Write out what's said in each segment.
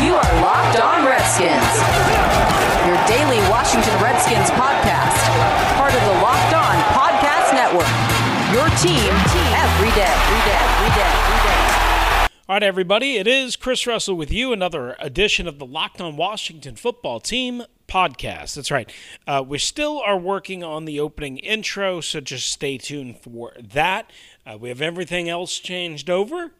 You are Locked On Redskins, your daily Washington Redskins podcast, part of the Locked On Podcast Network. Your team every day, every day, every day, every day. All right, everybody, it is Chris Russell with you. Another edition of the Locked On Washington Football Team podcast. That's right. Uh, we still are working on the opening intro, so just stay tuned for that. Uh, we have everything else changed over,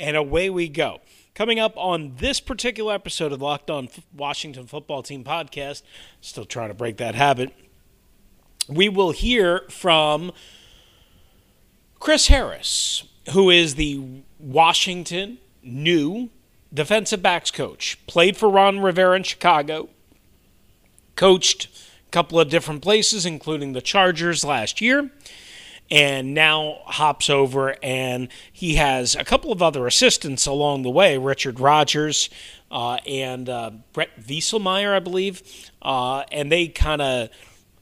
and away we go. Coming up on this particular episode of Locked On Washington Football Team podcast, still trying to break that habit, we will hear from Chris Harris, who is the Washington new defensive backs coach. Played for Ron Rivera in Chicago, coached a couple of different places, including the Chargers last year, and now hops over and he has a couple of other assistants along the way Richard Rodgers uh, and uh, Brett Vieselmeyer, I believe, uh, and they kind of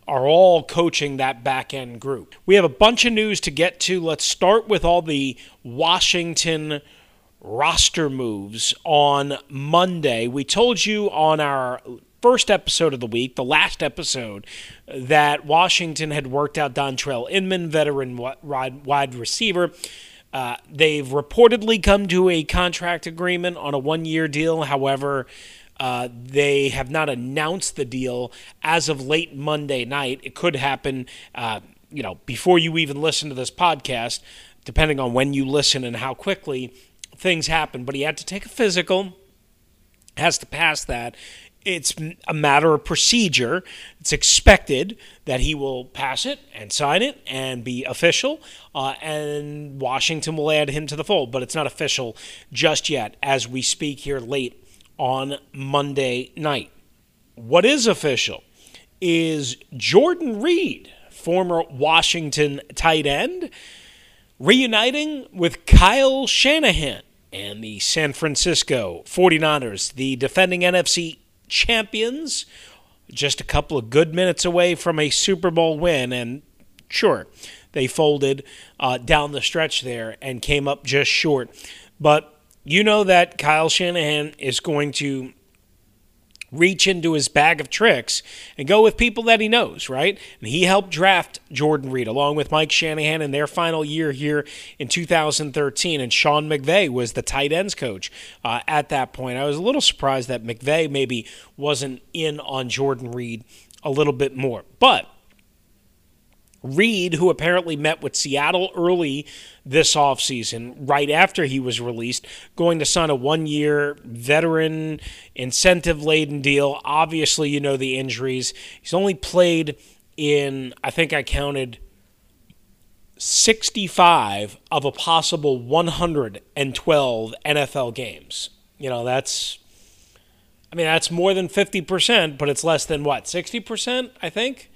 are all coaching that back end group. We have a bunch of news to get to. Let's start with all the Washington roster moves on Monday. We told you on our first episode of the week, the last episode, that Washington had worked out Dontrelle Inman, veteran wide receiver. Uh, they've reportedly come to a contract agreement on a one year deal. However, uh, they have not announced the deal as of late Monday night. It could happen, uh, you know, before you even listen to this podcast, depending on when you listen and how quickly things happen. But he had to take a physical, has to pass that. It's a matter of procedure. It's expected that he will pass it and sign it and be official, uh, and Washington will add him to the fold. But it's not official just yet as we speak here late on Monday night. What is official is Jordan Reed, former Washington tight end, reuniting with Kyle Shanahan and the San Francisco 49ers, the defending NFC champions, just a couple of good minutes away from a Super Bowl win. And sure, they folded uh, down the stretch there and came up just short. But you know that Kyle Shanahan is going to reach into his bag of tricks and go with people that he knows, right? And he helped draft Jordan Reed along with Mike Shanahan in their final year here in 2013. And Sean McVay was the tight ends coach uh, at that point. I was a little surprised that McVay maybe wasn't in on Jordan Reed a little bit more. But Reed, who apparently met with Seattle early this offseason, right after he was released, going to sign a one year veteran incentive laden deal. Obviously, you know the injuries. He's only played in, I think I counted 65 of a possible 112 NFL games. You know, that's. I mean, that's more than 50%, but it's less than what, 60%, I think?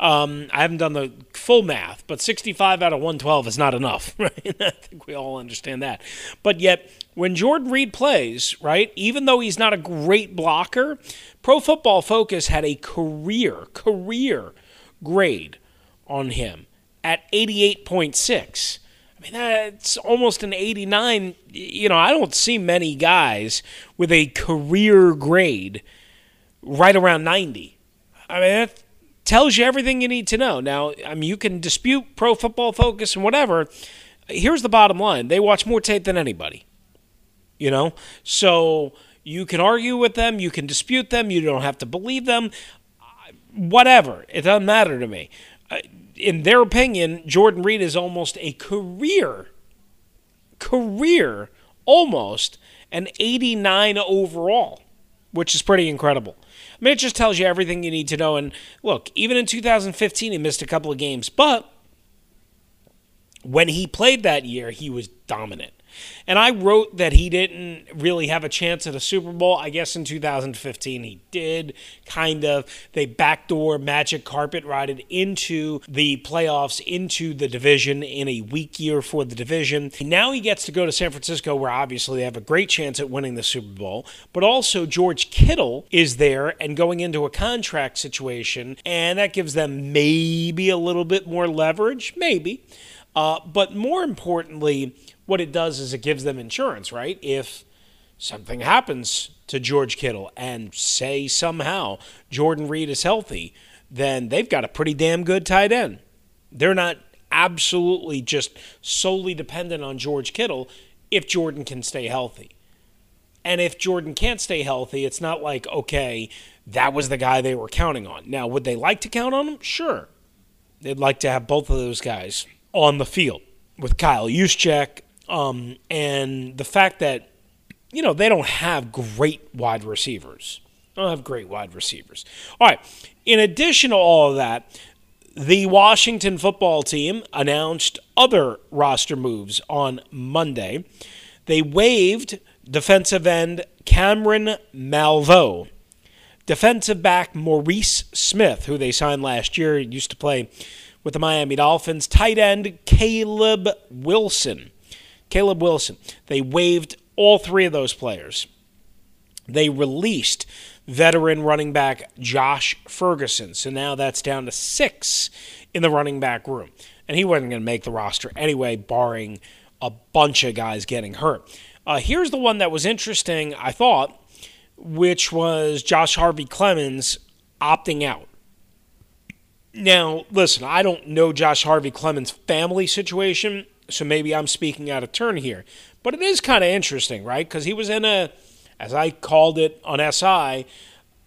Um, I haven't done the full math, but 65 out of 112 is not enough, right? I think we all understand that. But yet, when Jordan Reed plays, right, even though he's not a great blocker, Pro Football Focus had a career, career grade on him at 88.6. I mean, that's almost an 89. You know, I don't see many guys with a career grade right around 90. I mean, tells you everything you need to know. Now, I mean, you can dispute Pro Football Focus and whatever. Here's the bottom line: they watch more tape than anybody. You know, so you can argue with them, you can dispute them, you don't have to believe them. Whatever, it doesn't matter to me. Uh, in their opinion, Jordan Reed is almost a career, career, almost an 89 overall, which is pretty incredible. I mean, it just tells you everything you need to know. And look, even in 2015, he missed a couple of games, but when he played that year, he was dominant. And I wrote that he didn't really have a chance at a Super Bowl. I guess in 2015 he did, kind of. They backdoor magic carpet rided into the playoffs, into the division in a weak year for the division. Now he gets to go to San Francisco, where obviously they have a great chance at winning the Super Bowl. But also, George Kittle is there and going into a contract situation, and that gives them maybe a little bit more leverage, maybe. Uh, but more importantly, what it does is it gives them insurance, right? If something happens to George Kittle and say somehow Jordan Reed is healthy, then they've got a pretty damn good tight end. They're not absolutely just solely dependent on George Kittle if Jordan can stay healthy. And if Jordan can't stay healthy, it's not like, okay, that was the guy they were counting on. Now, would they like to count on him? Sure. They'd like to have both of those guys on the field with Kyle Juszczyk. Um, and the fact that, you know, they don't have great wide receivers. Don't have great wide receivers. All right. In addition to all of that, the Washington football team announced other roster moves on Monday. They waived defensive end Cameron Malveaux, defensive back Maurice Smith, who they signed last year, used to play with the Miami Dolphins. Tight end Caleb Wilson. Caleb Wilson. They waived all three of those players. They released veteran running back Josh Ferguson. So now that's down to six in the running back room. And he wasn't going to make the roster anyway, barring a bunch of guys getting hurt. Uh, here's the one that was interesting, I thought, which was Josh Harvey Clemons opting out. Now, listen, I don't know Josh Harvey Clemons' family situation, so maybe I'm speaking out of turn here. But it is kind of interesting, right? Because he was in a, as I called it on SI,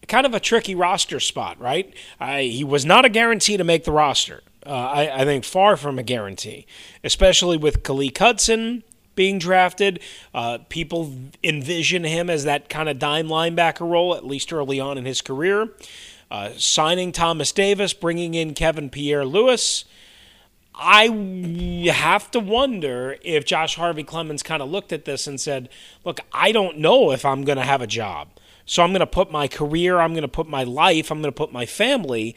kind of a tricky roster spot, right? I, he was not a guarantee to make the roster. Uh, I, I, think far from a guarantee, especially with Khaleke Hudson being drafted. Uh, people envision him as that kind of dime linebacker role, at least early on in his career. Uh, signing Thomas Davis, bringing in Kevin Pierre Louis. I have to wonder if Josh Harvey Clemons kind of looked at this and said, Look, I don't know if I'm going to have a job. So I'm going to put my career, I'm going to put my life, I'm going to put my family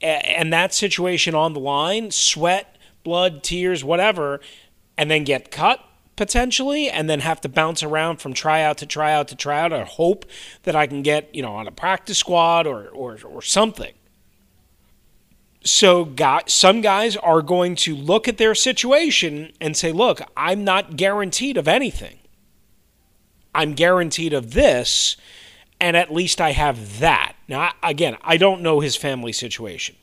and that situation on the line, sweat, blood, tears, whatever, and then get cut potentially and then have to bounce around from tryout to tryout to tryout or hope that I can get, you know, on a practice squad or or, or something. So some guys are going to look at their situation and say, "Look, I'm not guaranteed of anything. I'm guaranteed of this, and at least I have that." Now, again, I don't know his family situation,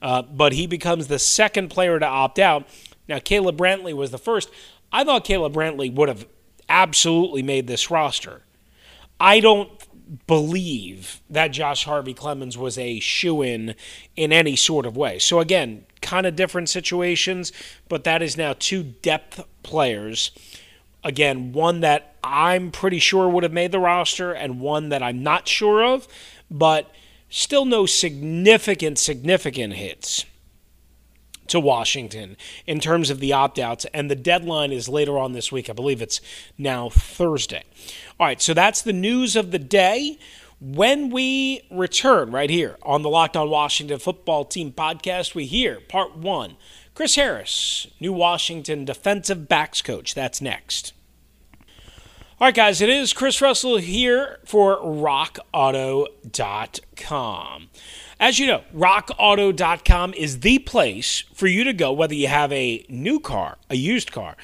uh, but he becomes the second player to opt out. Now, Caleb Brantley was the first. I thought Caleb Brantley would have absolutely made this roster. I don't believe that Josh Harvey Clemons was a shoe in in any sort of way. So, again, kind of different situations, but that is now two depth players. Again, one that I'm pretty sure would have made the roster, and one that I'm not sure of, but still no significant, significant hits to Washington in terms of the opt outs, and the deadline is later on this week. I believe it's now Thursday. All right, so that's the news of the day. When we return right here on the Locked On Washington Football Team podcast, we hear part one Chris Harris, new Washington defensive backs coach. That's next. All right, guys, it is Chris Russell here for RockAuto.com. As you know, rockauto.com is the place for you to go, whether you have a new car, a used car,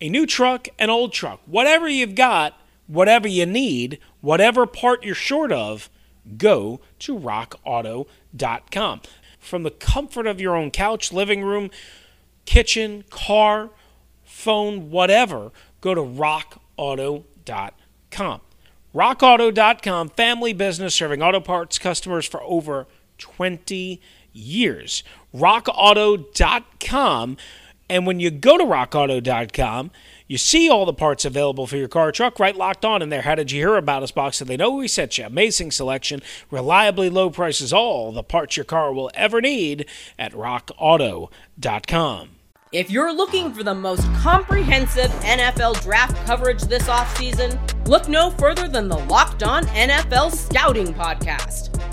a new truck, an old truck, whatever you've got, whatever you need, whatever part you're short of, go to rockauto.com. From the comfort of your own couch, living room, kitchen, car, phone, whatever, go to rockauto.com. RockAuto.com, family business serving auto parts customers for over 20 years. RockAuto.com. And when you go to RockAuto.com, you see all the parts available for your car or truck right locked on in there. How did you hear about us box? So they know we sent you. Amazing selection, reliably low prices, all the parts your car will ever need at RockAuto.com. If you're looking for the most comprehensive NFL draft coverage this offseason, look no further than the Locked On NFL Scouting Podcast.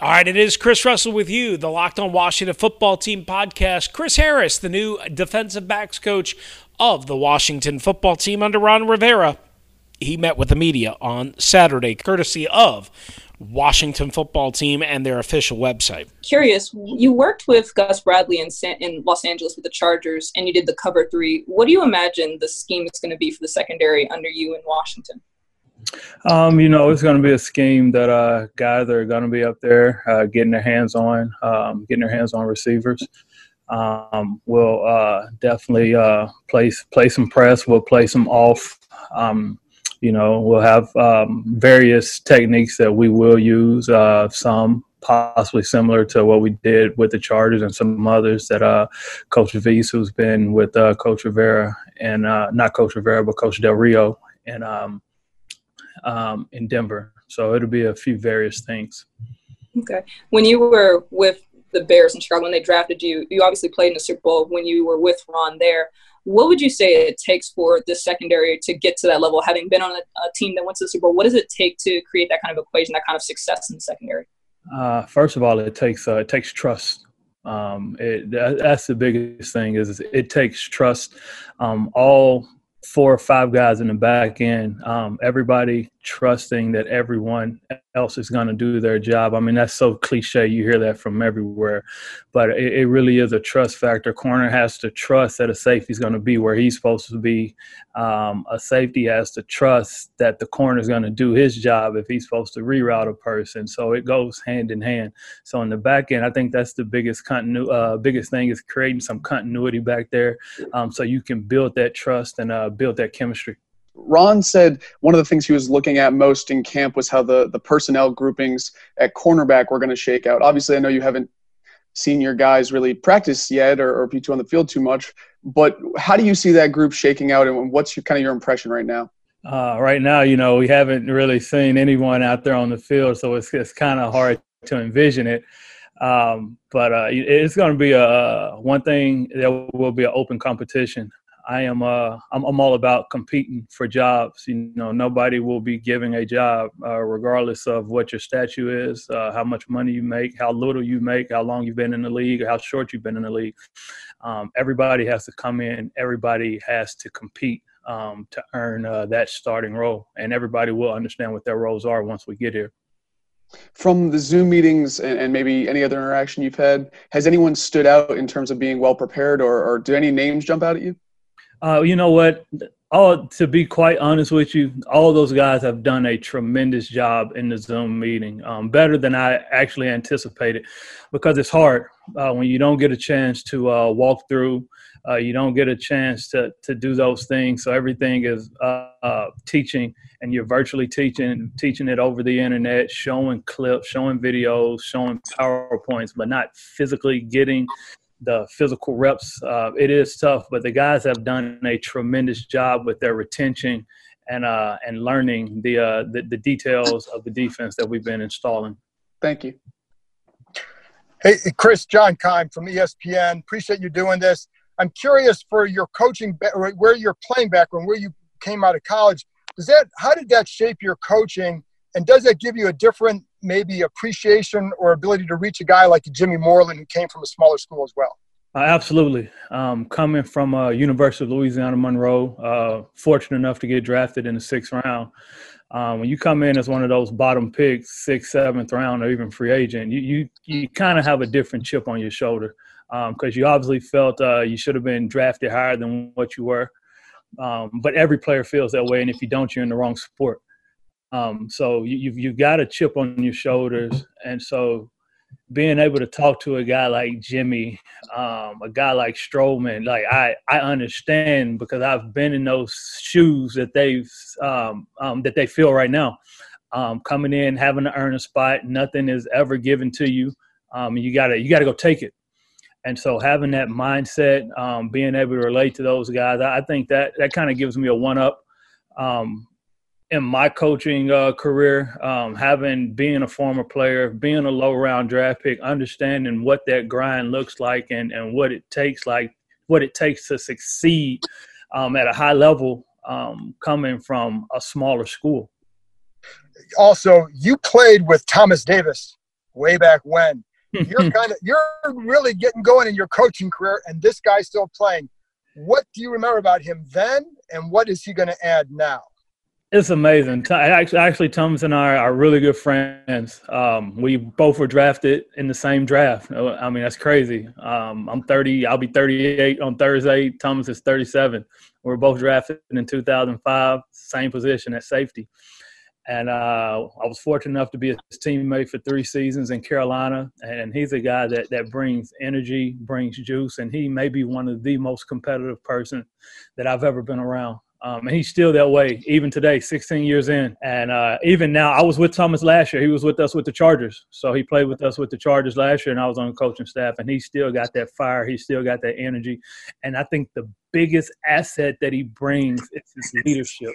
All right, it is Chris Russell with you, the Locked On Washington Football Team podcast. Chris Harris, the new defensive backs coach of the Washington Football Team under Ron Rivera, he met with the media on Saturday, courtesy of Washington football team and their official website. Curious, you worked with Gus Bradley in, San- in Los Angeles with the Chargers and you did the cover three. What do you imagine the scheme is going to be for the secondary under you in Washington? Um, you know, it's going to be a scheme that uh, guys are going to be up there uh, getting their hands on, um, getting their hands on receivers. Um, we'll uh, definitely uh, place play some press. We'll play some off. Um, you know, we'll have um, various techniques that we will use. Uh, some possibly similar to what we did with the Chargers, and some others that uh, Coach Vease, who's been with uh, Coach Rivera and uh, not Coach Rivera, but Coach Del Rio, and um, um, in Denver. So it'll be a few various things. Okay. When you were with the Bears in Chicago, when they drafted you, you obviously played in the Super Bowl when you were with Ron there. What would you say it takes for the secondary to get to that level? Having been on a, a, team that went to the Super Bowl, what does it take to create that kind of equation, that kind of success in the secondary? Uh, first of all, it takes uh, it takes trust. Um, it, that, that's the biggest thing is it takes trust. Um, all four or five guys in the back end, um, everybody trusting that everyone else is going to do their job. I mean, that's so cliche. You hear that from everywhere, but it, it really is a trust factor. Corner has to trust that a safety is going to be where he's supposed to be. Um, a safety has to trust that the corner is going to do his job if he's supposed to reroute a person. So it goes hand in hand. So in the back end, I think that's the biggest continu- uh, biggest thing is creating some continuity back there, um, so you can build that trust and uh, build that chemistry. Ron said one of the things he was looking at most in camp was how the the personnel groupings at cornerback were going to shake out. Obviously, I know you haven't seen your guys really practice yet or, or be too on the field too much, but how do you see that group shaking out, and what's your kind of your impression right now? Uh, right now, you know, we haven't really seen anyone out there on the field, so it's it's kind of hard to envision it. Um, but uh, it's going to be a one thing. There will be an open competition. I am uh I'm, I'm all about competing for jobs. You know, nobody will be giving a job uh, regardless of what your statue is, uh, how much money you make, how little you make, how long you've been in the league, or how short you've been in the league. Um, everybody has to come in. Everybody has to compete um, to earn uh, that starting role, and everybody will understand what their roles are once we get here. From the Zoom meetings and, maybe any other interaction you've had, has anyone stood out in terms of being well prepared, or, or do any names jump out at you? Uh, you know what? All to be quite honest with you, all those guys have done a tremendous job in the Zoom meeting, um, better than I actually anticipated, because it's hard uh, when you don't get a chance to uh, walk through. Uh, you don't get a chance to to do those things. So everything is uh, uh, teaching, and you're virtually teaching teaching it over the internet, showing clips, showing videos, showing powerpoints, but not physically getting the physical reps. Uh, it is tough, but the guys have done a tremendous job with their retention and uh, and learning the, uh, the, the details of the defense that we've been installing. Thank you. Hey, Chris, John Keim from ESPN. Appreciate you doing this. I'm curious for your coaching, where your playing background, where you came out of college. Does that? How did that shape your coaching? And does that give you a different maybe appreciation or ability to reach a guy like Jimmy Moreland who came from a smaller school as well? Uh, absolutely. Um, coming from uh, University of Louisiana Monroe, uh, fortunate enough to get drafted in the sixth round. Um, when you come in as one of those bottom picks, sixth, seventh round, or even free agent, you you, you kind of have a different chip on your shoulder because um, you obviously felt uh, you should have been drafted higher than what you were. Um, but every player feels that way, and if you don't, you're in the wrong sport. Um, so you, you've you've got a chip on your shoulders, and so being able to talk to a guy like Jimmy, um, a guy like Stroman, like I, I understand because I've been in those shoes that they've um, um, that they feel right now. Um, coming in, having to earn a spot, nothing is ever given to you. Um, you gotta you gotta go take it. And so having that mindset, um, being able to relate to those guys, I, I think that that kind of gives me a one up in my coaching uh, career, um, having being a former player, being a low round draft pick, understanding what that grind looks like and, and what it takes like what it takes to succeed um, at a high level um, coming from a smaller school. Also, you played with Thomas Davis way back when. You're kind of you're really getting going in your coaching career, and this guy's still playing. What do you remember about him then, and what is he going to add now? It's amazing. Actually, Thomas and I are really good friends. Um, we both were drafted in the same draft. I mean, that's crazy. Um, I'm 30. I'll be 38 on Thursday. Thomas is 37. We are both drafted in 2005, same position at safety. And uh, I was fortunate enough to be his teammate for three seasons in Carolina. And he's a guy that, that brings energy, brings juice, and he may be one of the most competitive person that I've ever been around. Um, and he's still that way even today, 16 years in. And uh, even now, I was with Thomas last year. He was with us with the Chargers. So he played with us with the Chargers last year, and I was on the coaching staff. And he still got that fire. He still got that energy. And I think the biggest asset that he brings is his leadership.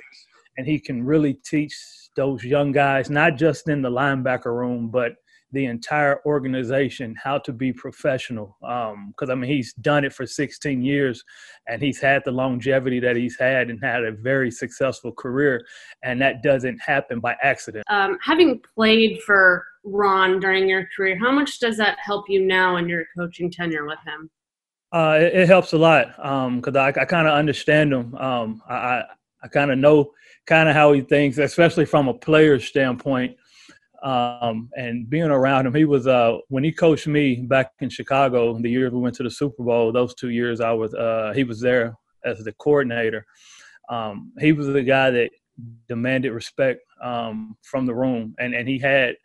And he can really teach those young guys, not just in the linebacker room, but – the entire organization how to be professional. Because um, I mean, he's done it for 16 years, and he's had the longevity that he's had, and had a very successful career. And that doesn't happen by accident. Um, having played for Ron during your career, how much does that help you now in your coaching tenure with him? Uh, it, it, helps a lot because um, I, I kind of understand him. Um, I, I, I kind of know kind of how he thinks, especially from a player's standpoint um, and being around him. He was uh, when he coached me back in Chicago the year we went to the Super Bowl. Those two years, I was uh, he was there as the coordinator. Um, he was the guy that demanded respect um, from the room, and and he had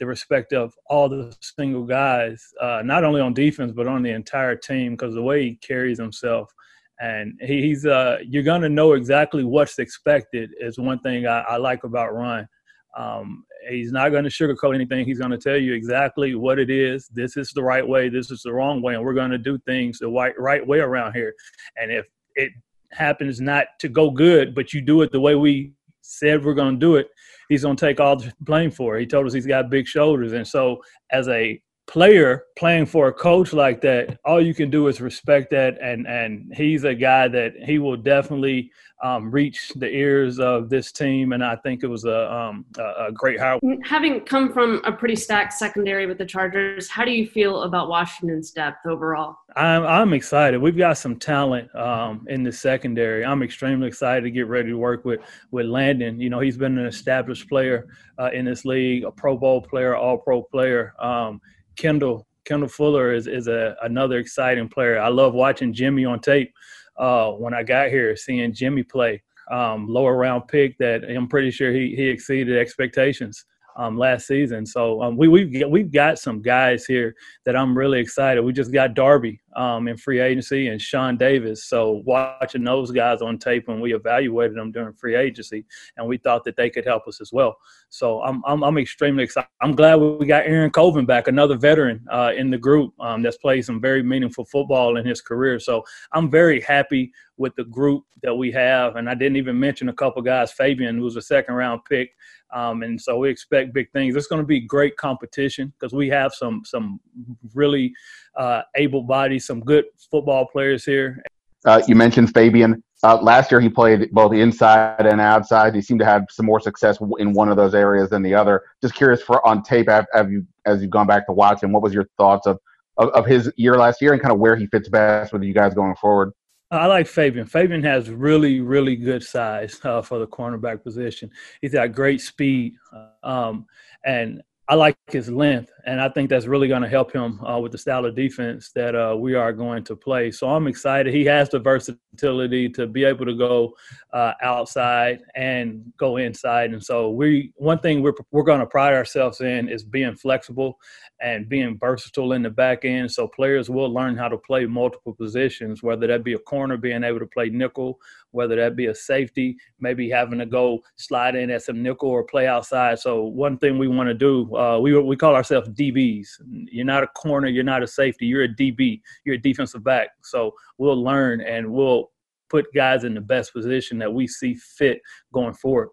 the respect of all the single guys, uh, not only on defense but on the entire team because the way he carries himself. And he's uh, you're gonna know exactly what's expected is one thing I, I like about Ron. Um, he's not going to sugarcoat anything. He's going to tell you exactly what it is. This is the right way. This is the wrong way, and we're going to do things the right right way around here. And if it happens not to go good, but you do it the way we said we're going to do it, he's going to take all the blame for it. He told us he's got big shoulders, and so as a player playing for a coach like that, all you can do is respect that. And and he's a guy that he will definitely um, reach the ears of this team. And I think it was a um, a great hire. Having come from a pretty stacked secondary with the Chargers, how do you feel about Washington's depth overall? I'm I'm excited. We've got some talent um, in the secondary. I'm extremely excited to get ready to work with with Landon. You know, he's been an established player uh, in this league, a Pro Bowl player, All Pro player. Kendall Kendall Fuller is is a another exciting player. I love watching Jimmy on tape. Uh, when I got here, seeing Jimmy play, um, lower round pick that I'm pretty sure he he exceeded expectations um, last season. So um, we we've we've got some guys here that I'm really excited. We just got Darby um, in free agency and Sean Davis. So watching those guys on tape when we evaluated them during free agency, and we thought that they could help us as well. So I'm I'm, I'm extremely excited. I'm glad we got Aaron Colvin back, another veteran uh, in the group um, that's played some very meaningful football in his career. So I'm very happy with the group that we have. And I didn't even mention a couple guys, Fabian, who was a second round pick. Um, and so we expect big things. It's going to be great competition because we have some some really uh, able bodied, some good football players here. Uh, you mentioned Fabian. Uh, last year he played both inside and outside. He seemed to have some more success in one of those areas than the other. Just curious for on tape, have, have you as you've gone back to watch him, what was your thoughts of, of, of his year last year and kind of where he fits best with you guys going forward? I like Fabian. Fabian has really, really good size uh, for the cornerback position. He's got great speed, um, and I like his length, and I think that's really going to help him uh, with the style of defense that uh, we are going to play. So I'm excited. He has the versatility to be able to go uh, outside and go inside. And so we one thing we're we're going to pride ourselves in is being flexible and being versatile in the back end. So players will learn how to play multiple positions, whether that be a corner being able to play nickel, whether that be a safety, maybe having to go slide in at some nickel or play outside. So one thing we want to do, uh, we we call ourselves DBs. You're not a corner, you're not a safety, you're a DB, you're a defensive back. So we'll learn and we'll put guys in the best position that we see fit going forward.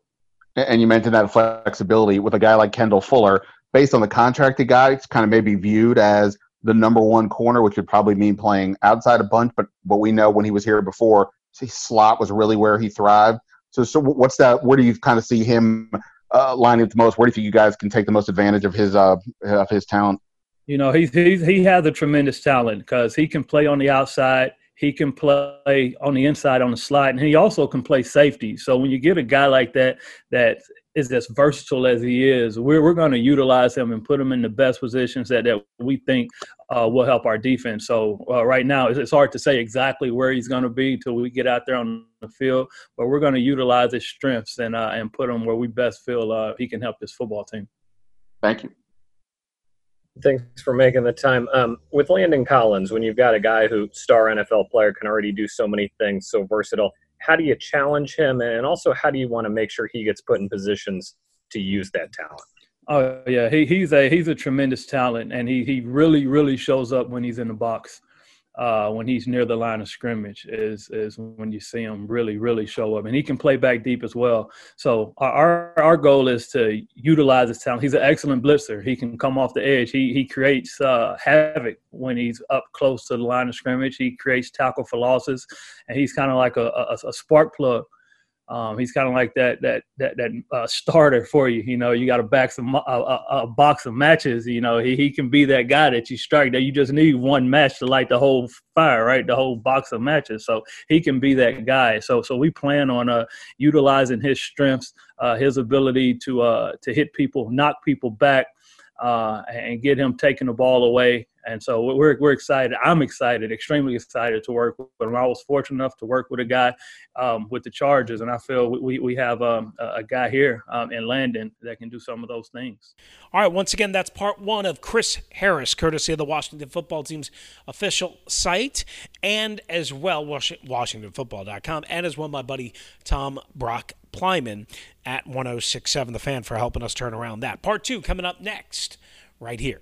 And you mentioned that flexibility with a guy like Kendall Fuller, based on the contracted guy, it's kind of maybe viewed as the number one corner, which would probably mean playing outside a bunch. But what we know when he was here before, slot was really where he thrived. So, so what's that? Where do you kind of see him uh, lining up the most? Where do you think you guys can take the most advantage of his uh, of his talent? You know, he's, he's he has a tremendous talent because he can play on the outside. He can play on the inside on the slide, and he also can play safety. So when you get a guy like that that is as versatile as he is, we're, we're going to utilize him and put him in the best positions that, that we think uh, will help our defense. So uh, right now, it's, it's, hard to say exactly where he's going to be until we get out there on the field, but we're going to utilize his strengths and uh, and put him where we best feel uh, he can help this football team. Thank you. Thanks for making the time. Um, with Landon Collins, when you've got a guy who star NFL player can already do so many things, so versatile how do you challenge him? And also how do you want to make sure he gets put in positions to use that talent? Oh yeah. He, he's a he's a tremendous talent and he he really really shows up when he's in the box uh, when he's near the line of scrimmage is is when you see him really really show up and he can play back deep as well. So our our goal is to utilize his talent. He's an excellent blitzer. He can come off the edge. He he creates uh, havoc when he's up close to the line of scrimmage. He creates tackle for losses and he's kind of like a, a, a spark plug um, he's kind of like that that that that uh, starter for you. You know, you got to back some a, a, a, box of matches. You know, he, he can be that guy that you strike. That you just need one match to light the whole fire, right? The whole box of matches. So he can be that guy. So so we plan on uh, utilizing his strengths, uh, his ability to uh, to hit people, knock people back, uh, and get him taking the ball away and so we're, we're excited. I'm excited, extremely excited to work with him. I was fortunate enough to work with a guy um, with the Chargers, and I feel we, we have um, a guy here um, in Landon that can do some of those things. All right, once again, that's part one of Chris Harris, courtesy of the Washington football team's official site, and as well, WashingtonFootball.com, and as well, my buddy Tom Brock Plyman at 1067 The Fan for helping us turn around that. Part two coming up next, right here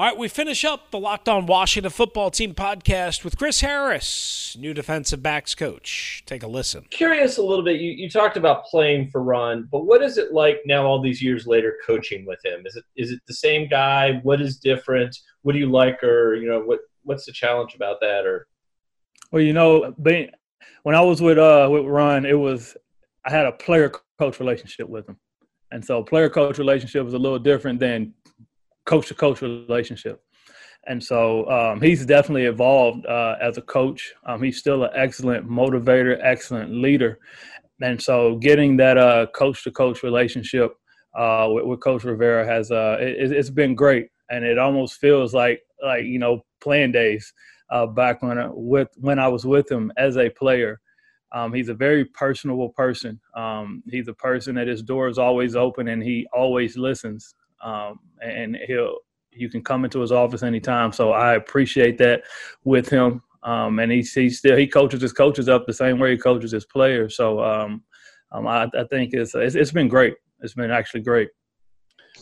All right, we finish up the Locked On Washington Football Team podcast with Chris Harris, new defensive backs coach. Take a listen. Curious a little bit. You, you talked about playing for Ron, but what is it like now, all these years later, coaching with him? Is it is it the same guy? What is different? What do you like, or you know, what what's the challenge about that? Or well, you know, being when I was with uh with Ron, it was I had a player coach relationship with him, and so player coach relationship is a little different than coach to coach relationship. And so um, he's definitely evolved uh, as a coach. Um, he's still an excellent motivator, excellent leader. And so getting that coach to coach relationship uh, with, with, Coach Rivera has uh, it, has been great. And it almost feels like like you know playing days uh, back when I, with when I was with him as a player. Um, he's a very personable person. Um, he's a person that his door is always open and he always listens um, and he'll you can come into his office anytime. So I appreciate that with him. Um, and he's he still he coaches his coaches up the same way he coaches his players. So um, um, I, I, think it's, it's, it's been great. It's been actually great.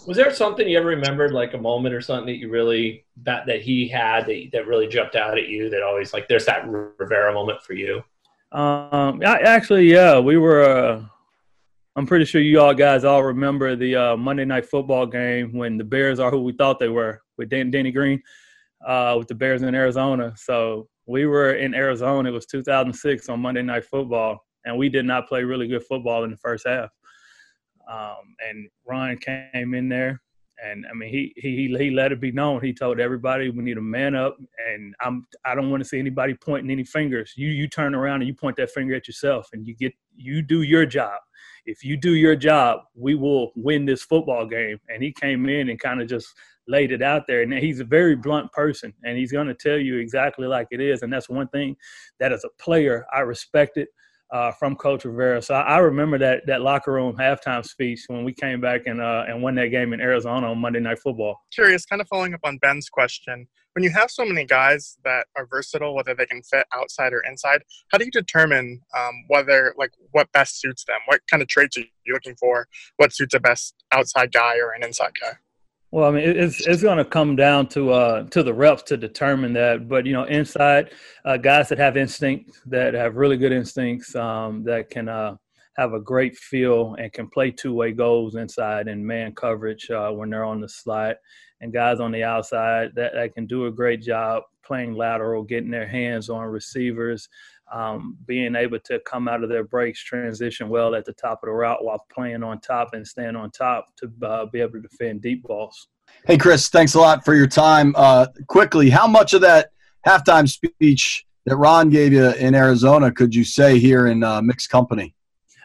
Was there something you ever remembered, like a moment or something that you really that that he had that that really jumped out at you? That always like there's that Rivera moment for you. Um, I, actually, yeah, we were. Uh, I'm pretty sure you all guys all remember the uh, Monday Night Football game when the Bears are who we thought they were with Dan, Denny Green, uh, with the Bears in Arizona. So we were in Arizona. It was 2006 on Monday Night Football, and we did not play really good football in the first half. Um, and Ron came in there, and I mean, he he he let it be known. He told everybody we need a man up, and I'm I don't want to see anybody pointing any fingers. You you turn around and you point that finger at yourself, and you get you do your job. If you do your job, we will win this football game. And he came in and kind of just laid it out there. And he's a very blunt person, and he's going to tell you exactly like it is. And that's one thing that as a player I respect it uh, from Coach Rivera. So I, I, remember that that locker room halftime speech when we came back and uh, and won that game in Arizona on Monday Night Football. Curious, kind of following up on Ben's question. When you have so many guys that are versatile, whether they can fit outside or inside, how do you determine um, whether like what best suits them? What kind of traits are you looking for? What suits a best outside guy or an inside guy? Well, I mean, it's it's going to come down to uh, to the reps to determine that. But you know, inside uh, guys that have instinct, that have really good instincts, um, that can uh, have a great feel and can play two way goals inside and man coverage uh, when they're on the slot, and guys on the outside that, that can do a great job playing lateral, getting their hands on receivers, um, being able to come out of their breaks, transition well at the top of the route while playing on top and staying on top to uh, be able to defend deep balls. Hey, Chris, thanks a lot for your time. Uh, quickly, how much of that halftime speech that Ron gave you in Arizona could you say here in uh, mixed company?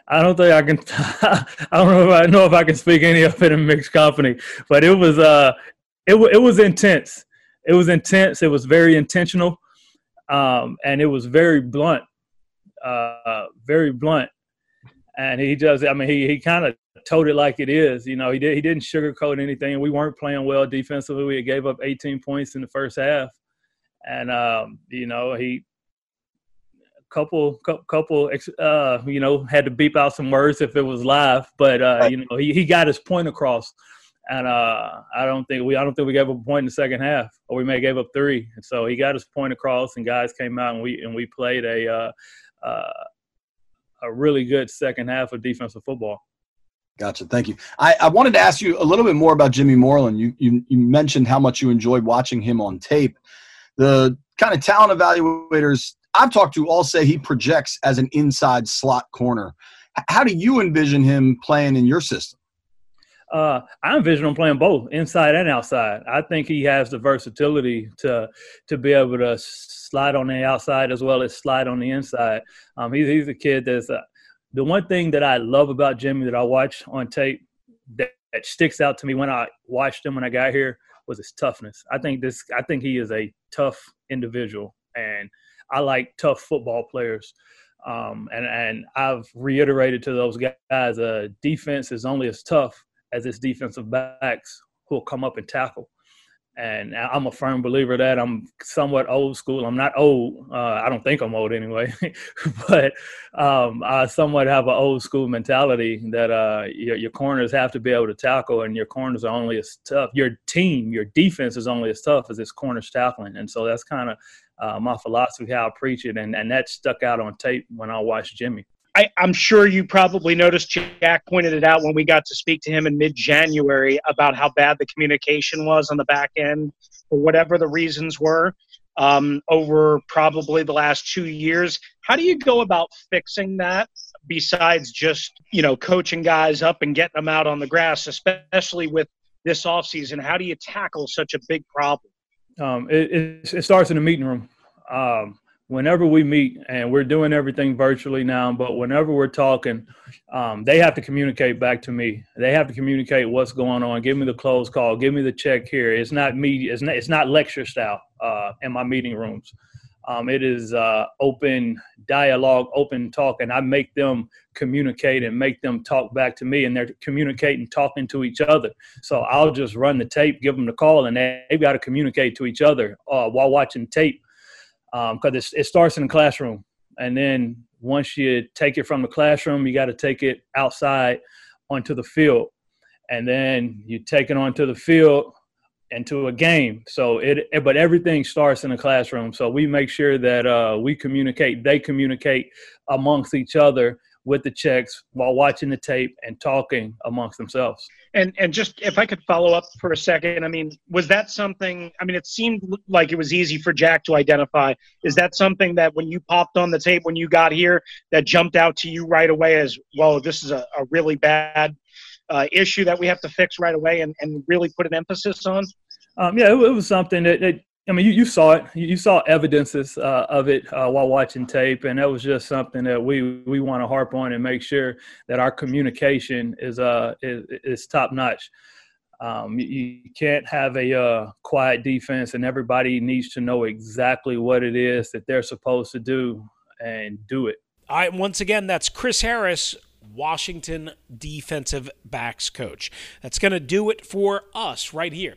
I don't think I can. I don't know if I know if I can speak any of it in mixed company, but it was uh, it it was intense. It was intense. It was very intentional um, and it was very blunt, uh, very blunt. And he just, I mean, he he kind of told it like it is. You know, he did. He didn't sugarcoat anything. We weren't playing well defensively. We gave up 18 points in the first half, and um, you know he couple couple uh you know had to beep out some words if it was live but uh you know he, he got his point across and uh, I don't think we I don't think we gave up a point in the second half, or we may have gave up three. And so he got his point across, and guys came out and we and we played a uh, uh, a really good second half of defensive football. Gotcha. Thank you. I, I wanted to ask you a little bit more about Jimmy Moreland. You, you you mentioned how much you enjoyed watching him on tape. The kind of talent evaluators I've talked to all say he projects as an inside slot corner. How do you envision him playing in your system? Uh, I envision him playing both inside and outside. I think he has the versatility to to be able to slide on the outside as well as slide on the inside. Um, he's he's a kid that's uh, the one thing that I love about Jimmy that I watch on tape that, that sticks out to me when I watched him when I got here was his toughness. I think this I think he is a tough individual, and I like tough football players. Um, and and I've reiterated to those guys, uh, defense is only as tough as its defensive backs who'll come up and tackle. And I'm a firm believer that I'm somewhat old school. I'm not old. Uh, I don't think I'm old anyway, but um, I somewhat have an old school mentality that uh, your, your, corners have to be able to tackle, and your corners are only as tough. Your team, your defense is only as tough as its corners tackling, and so that's kind of uh, my philosophy how I preach it, and and that stuck out on tape when I watched Jimmy. I, am sure you probably noticed Jack pointed it out when we got to speak to him in mid January about how bad the communication was on the back end for whatever the reasons were um, over probably the last two years. How do you go about fixing that besides just, you know, coaching guys up and getting them out on the grass, especially with this offseason? How do you tackle such a big problem? Um, it, it, it starts in the meeting room. Um, whenever we meet, and we're doing everything virtually now, but whenever we're talking, um, they have to communicate back to me. They have to communicate what's going on. Give me the close call. Give me the check here. It's not me. It's not. It's not lecture style uh, in my meeting rooms. Um, it is uh, open dialogue, open talk, and I make them communicate and make them talk back to me, and they're communicating, talking to each other. So I'll just run the tape, give them the call, and they, have got to communicate to each other uh, while watching tape because um, it starts in the classroom, and then once you take it from the classroom, you got to take it outside onto the field. and then you take it onto the field into a game. So it, but everything starts in the classroom. So we make sure that uh, we communicate, they communicate amongst each other with the checks while watching the tape and talking amongst themselves. And and just if I could follow up for a second, I mean, was that something? I mean, it seemed like it was easy for Jack to identify. Is that something that when you popped on the tape when you got here that jumped out to you right away as well? This is a, a really bad uh, issue that we have to fix right away and, and really put an emphasis on. Um, yeah, it, it, was something that, that I mean, you, you saw it. You saw evidences uh, of it uh, while watching tape, and that was just something that we we want to harp on and make sure that our communication is uh is, is top notch. Um, you, can't have a uh, quiet defense, and everybody needs to know exactly what it is that they're supposed to do and do it. All right. Once again, that's Chris Harris, Washington defensive backs coach. That's going to do it for us right here